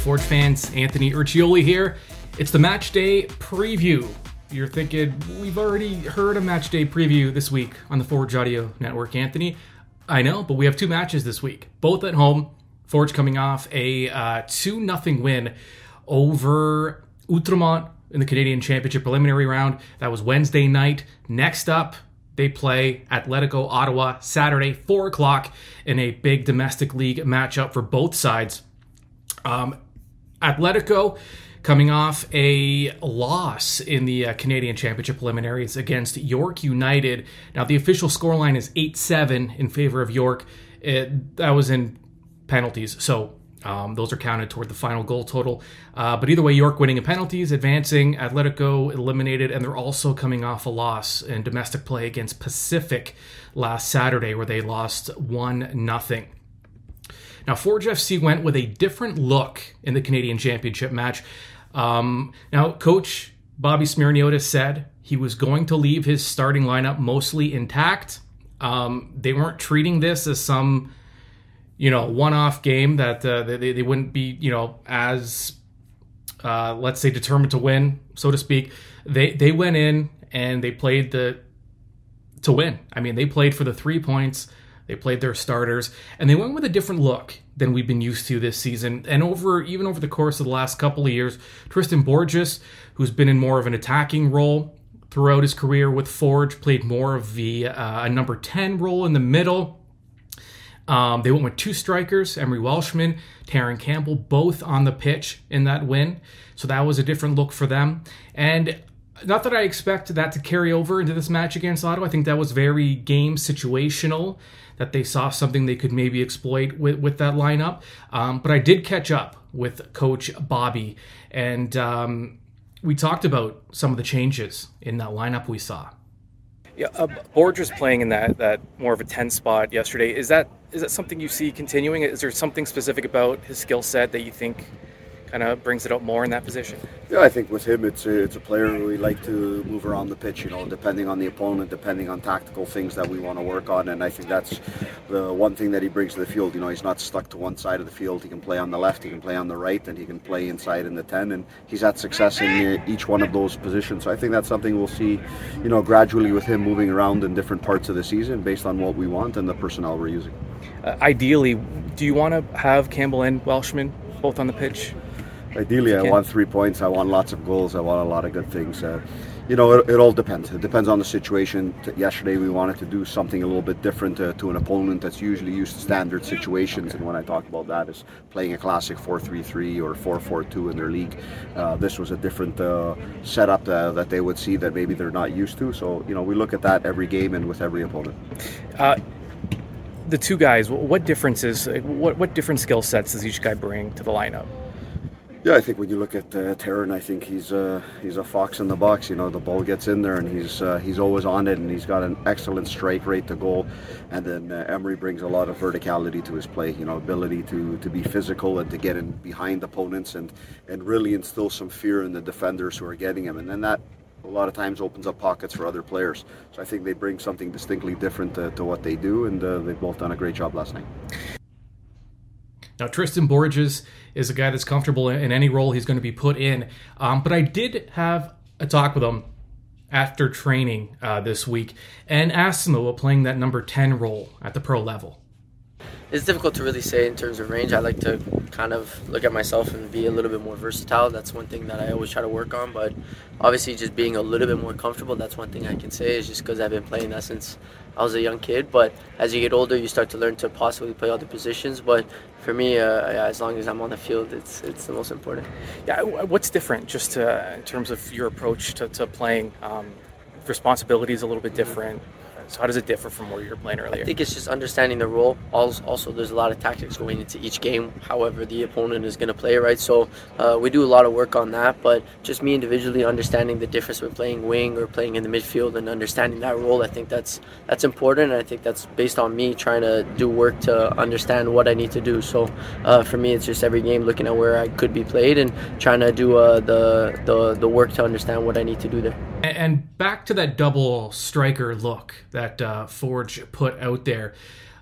Forge fans. Anthony Urciuoli here. It's the match day preview. You're thinking, we've already heard a match day preview this week on the Forge Audio Network, Anthony. I know, but we have two matches this week, both at home. Forge coming off a uh, 2 0 win over Outremont in the Canadian Championship preliminary round. That was Wednesday night. Next up, they play Atletico Ottawa Saturday, 4 o'clock, in a big domestic league matchup for both sides. Um, Atletico coming off a loss in the uh, Canadian Championship preliminaries against York United. Now, the official scoreline is 8 7 in favor of York. It, that was in penalties, so um, those are counted toward the final goal total. Uh, but either way, York winning in penalties, advancing, Atletico eliminated, and they're also coming off a loss in domestic play against Pacific last Saturday, where they lost 1 0. Now, Forge FC went with a different look in the Canadian Championship match. Um, now, Coach Bobby Smyrniotis said he was going to leave his starting lineup mostly intact. Um, they weren't treating this as some, you know, one-off game that uh, they, they wouldn't be, you know, as uh, let's say determined to win, so to speak. They they went in and they played the to win. I mean, they played for the three points. They played their starters, and they went with a different look than we've been used to this season. And over even over the course of the last couple of years, Tristan Borges, who's been in more of an attacking role throughout his career with Forge, played more of the uh, a number ten role in the middle. Um, they went with two strikers, Emery Welshman, Terran Campbell, both on the pitch in that win. So that was a different look for them. And not that I expect that to carry over into this match against Ottawa. I think that was very game situational that they saw something they could maybe exploit with, with that lineup. Um, but I did catch up with Coach Bobby, and um, we talked about some of the changes in that lineup we saw. Yeah, uh, Borges playing in that that more of a ten spot yesterday. Is that is that something you see continuing? Is there something specific about his skill set that you think kind of brings it up more in that position. Yeah, I think with him, it's a, it's a player we like to move around the pitch. You know, depending on the opponent, depending on tactical things that we want to work on, and I think that's the one thing that he brings to the field. You know, he's not stuck to one side of the field. He can play on the left, he can play on the right, and he can play inside in the ten. And he's had success in each one of those positions. So I think that's something we'll see, you know, gradually with him moving around in different parts of the season based on what we want and the personnel we're using. Uh, ideally, do you want to have Campbell and Welshman both on the pitch? Ideally, I want three points. I want lots of goals. I want a lot of good things. Uh, you know, it, it, all depends. It depends on the situation. Yesterday, we wanted to do something a little bit different uh, to an opponent that's usually used to standard situations. And when I talk about that, is playing a classic 4-3-3 or 4-4-2 in their league. Uh, this was a different uh, setup uh, that they would see that maybe they're not used to. So, you know, we look at that every game and with every opponent. Uh, the two guys, what differences, what, what different skill sets does each guy bring to the lineup? Yeah, I think when you look at uh, I think he's uh, he's a fox in the box. You know, the ball gets in there, and he's uh, he's always on it, and he's got an excellent strike rate to goal. And then uh, Emery brings a lot of verticality to his play. You know, ability to to be physical and to get in behind opponents and and really instill some fear in the defenders who are getting him. And then that a lot of times opens up pockets for other players. So I think they bring something distinctly different to, to what they do, and uh, they've both done a great job last night. Now, Tristan Borges is a guy that's comfortable in any role he's going to be put in. Um, but I did have a talk with him after training uh, this week and asked him about playing that number 10 role at the pro level it's difficult to really say in terms of range. I like to kind of look at myself and be a little bit more versatile. That's one thing that I always try to work on. But obviously, just being a little bit more comfortable, that's one thing I can say is just because I've been playing that since I was a young kid. But as you get older, you start to learn to possibly play other positions. But for me, uh, as long as I'm on the field, it's it's the most important. Yeah, what's different just uh, in terms of your approach to, to playing? Um, responsibility is a little bit different. So how does it differ from where you were playing earlier? I think it's just understanding the role. Also, there's a lot of tactics going into each game. However, the opponent is going to play right. So uh, we do a lot of work on that. But just me individually understanding the difference with playing wing or playing in the midfield and understanding that role, I think that's that's important. And I think that's based on me trying to do work to understand what I need to do. So uh, for me, it's just every game looking at where I could be played and trying to do uh, the the the work to understand what I need to do there. And back to that double striker look that uh, Forge put out there.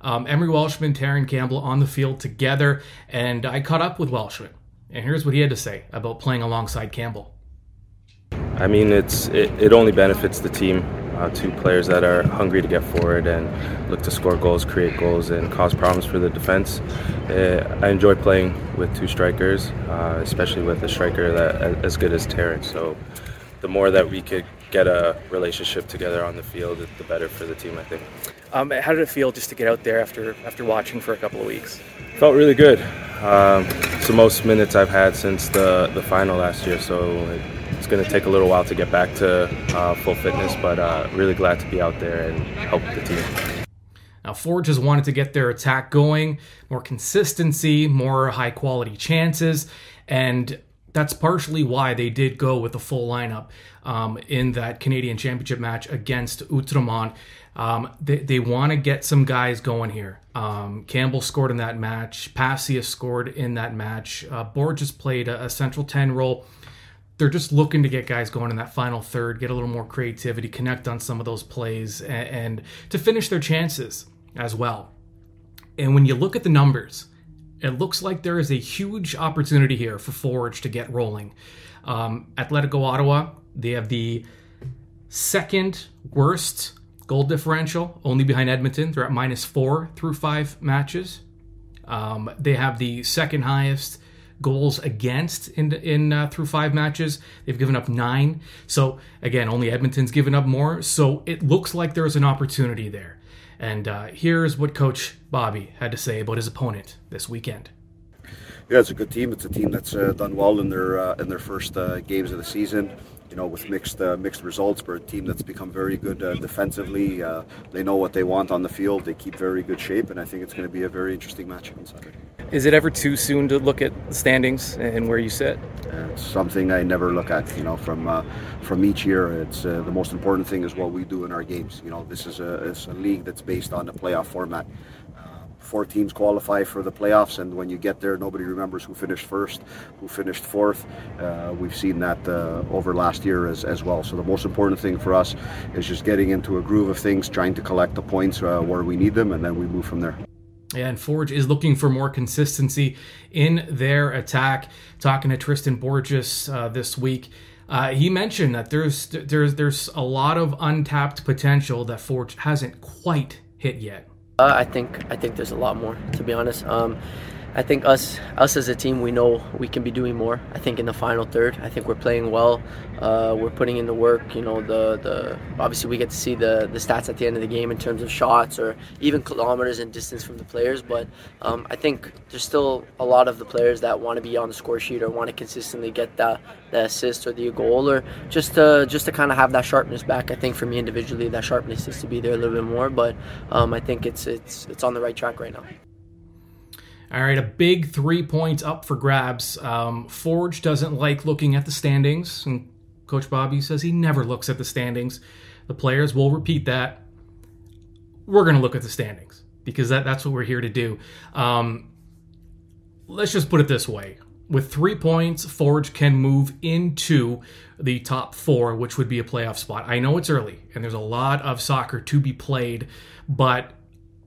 Um, Emery Welshman, Terran Campbell on the field together, and I caught up with Welshman And here's what he had to say about playing alongside Campbell. I mean, it's it, it only benefits the team. Uh, two players that are hungry to get forward and look to score goals, create goals, and cause problems for the defense. Uh, I enjoy playing with two strikers, uh, especially with a striker that as good as Terran. So, the more that we could get a relationship together on the field, the better for the team. I think. Um, how did it feel just to get out there after after watching for a couple of weeks? Felt really good. Um, it's the most minutes I've had since the the final last year, so. It, it's going to take a little while to get back to uh, full fitness, but uh, really glad to be out there and help the team. Now, Forge has wanted to get their attack going, more consistency, more high quality chances, and that's partially why they did go with the full lineup um, in that Canadian Championship match against Outremont. Um, they, they want to get some guys going here. Um, Campbell scored in that match. Pacius scored in that match. Uh, Borges played a, a central 10 role they're just looking to get guys going in that final third, get a little more creativity, connect on some of those plays, and, and, to finish their chances as well. And when you look at the numbers, it looks like there is a huge opportunity here for Forge to get rolling. Um, Atletico Ottawa, they have the second worst goal differential, only behind Edmonton. They're at minus four through five matches. Um, they have the second highest goals against in in uh, through five matches. They've given up nine. So again, only Edmonton's given up more. So it looks like there's an opportunity there. And uh, here's what Coach Bobby had to say about his opponent this weekend. Yeah, it's a good team. It's a team that's uh, done well in their uh, in their first uh, games of the season you know, with mixed uh, mixed results. But a team that's become very good uh, defensively. Uh, they know what they want on the field. They keep very good shape, and I think it's going to be a very interesting match on Saturday. Is it ever too soon to look at the standings and where you sit? it's something I never look at. You know, from uh, from each year, it's uh, the most important thing is what we do in our games. You know, this is a, it's a league that's based on the playoff format four teams qualify for the playoffs, and when you get there, nobody remembers who finished first, who finished fourth. Uh, we've seen that uh, over last year as, as well. So the most important thing for us is just getting into a groove of things, trying to collect the points uh, where we need them, and then we move from there. Yeah, And Forge is looking for more consistency in their attack. Talking to Tristan Borges uh, this week. Uh, he mentioned that there's there's there's a lot of untapped potential that Forge hasn't quite hit yet. Uh, I think I think there's a lot more, to be honest. Um, I think us us as a team, we know we can be doing more. I think in the final third, I think we're playing well. Uh, we're putting in the work. You know, the the obviously we get to see the the stats at the end of the game in terms of shots or even kilometers and distance from the players. But um, I think there's still a lot of the players that want to be on the score sheet or want to consistently get the the assist or the goal or just to just to kind of have that sharpness back. I think for me individually, that sharpness needs to be there a little bit more. But um, I think it's it's it's on the right track right now. All right, a big three points up for grabs. Um, Forge doesn't like looking at the standings, and Coach Bobby says he never looks at the standings. The players will repeat that. We're going to look at the standings because that, that's what we're here to do. Um, let's just put it this way with three points, Forge can move into the top four, which would be a playoff spot. I know it's early and there's a lot of soccer to be played, but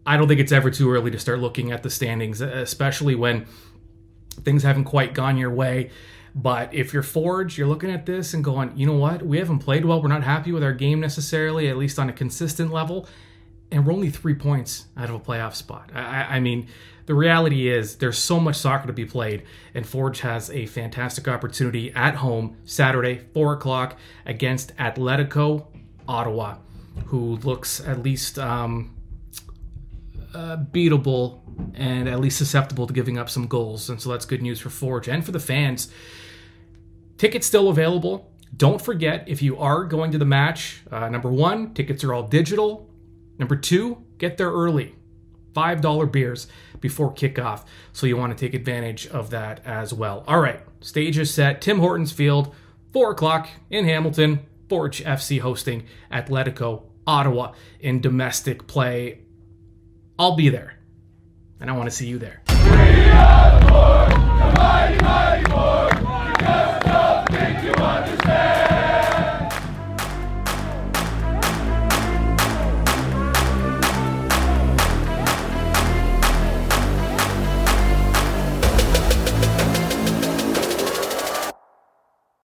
I don't think it's ever too early to start looking at the standings, especially when things haven't quite gone your way. But if you're Forge, you're looking at this and going, you know what? We haven't played well. We're not happy with our game necessarily, at least on a consistent level. And we're only three points out of a playoff spot. I, I mean, the reality is there's so much soccer to be played, and Forge has a fantastic opportunity at home Saturday, 4 o'clock, against Atletico Ottawa, who looks at least um, uh, beatable and at least susceptible to giving up some goals. And so that's good news for Forge and for the fans. Tickets still available. Don't forget, if you are going to the match, uh, number one, tickets are all digital. Number two, get there early. $5 beers before kickoff. So you want to take advantage of that as well. All right, stage is set. Tim Hortons Field, 4 o'clock in Hamilton. Forge FC hosting Atletico Ottawa in domestic play I'll be there. And I want to see you there.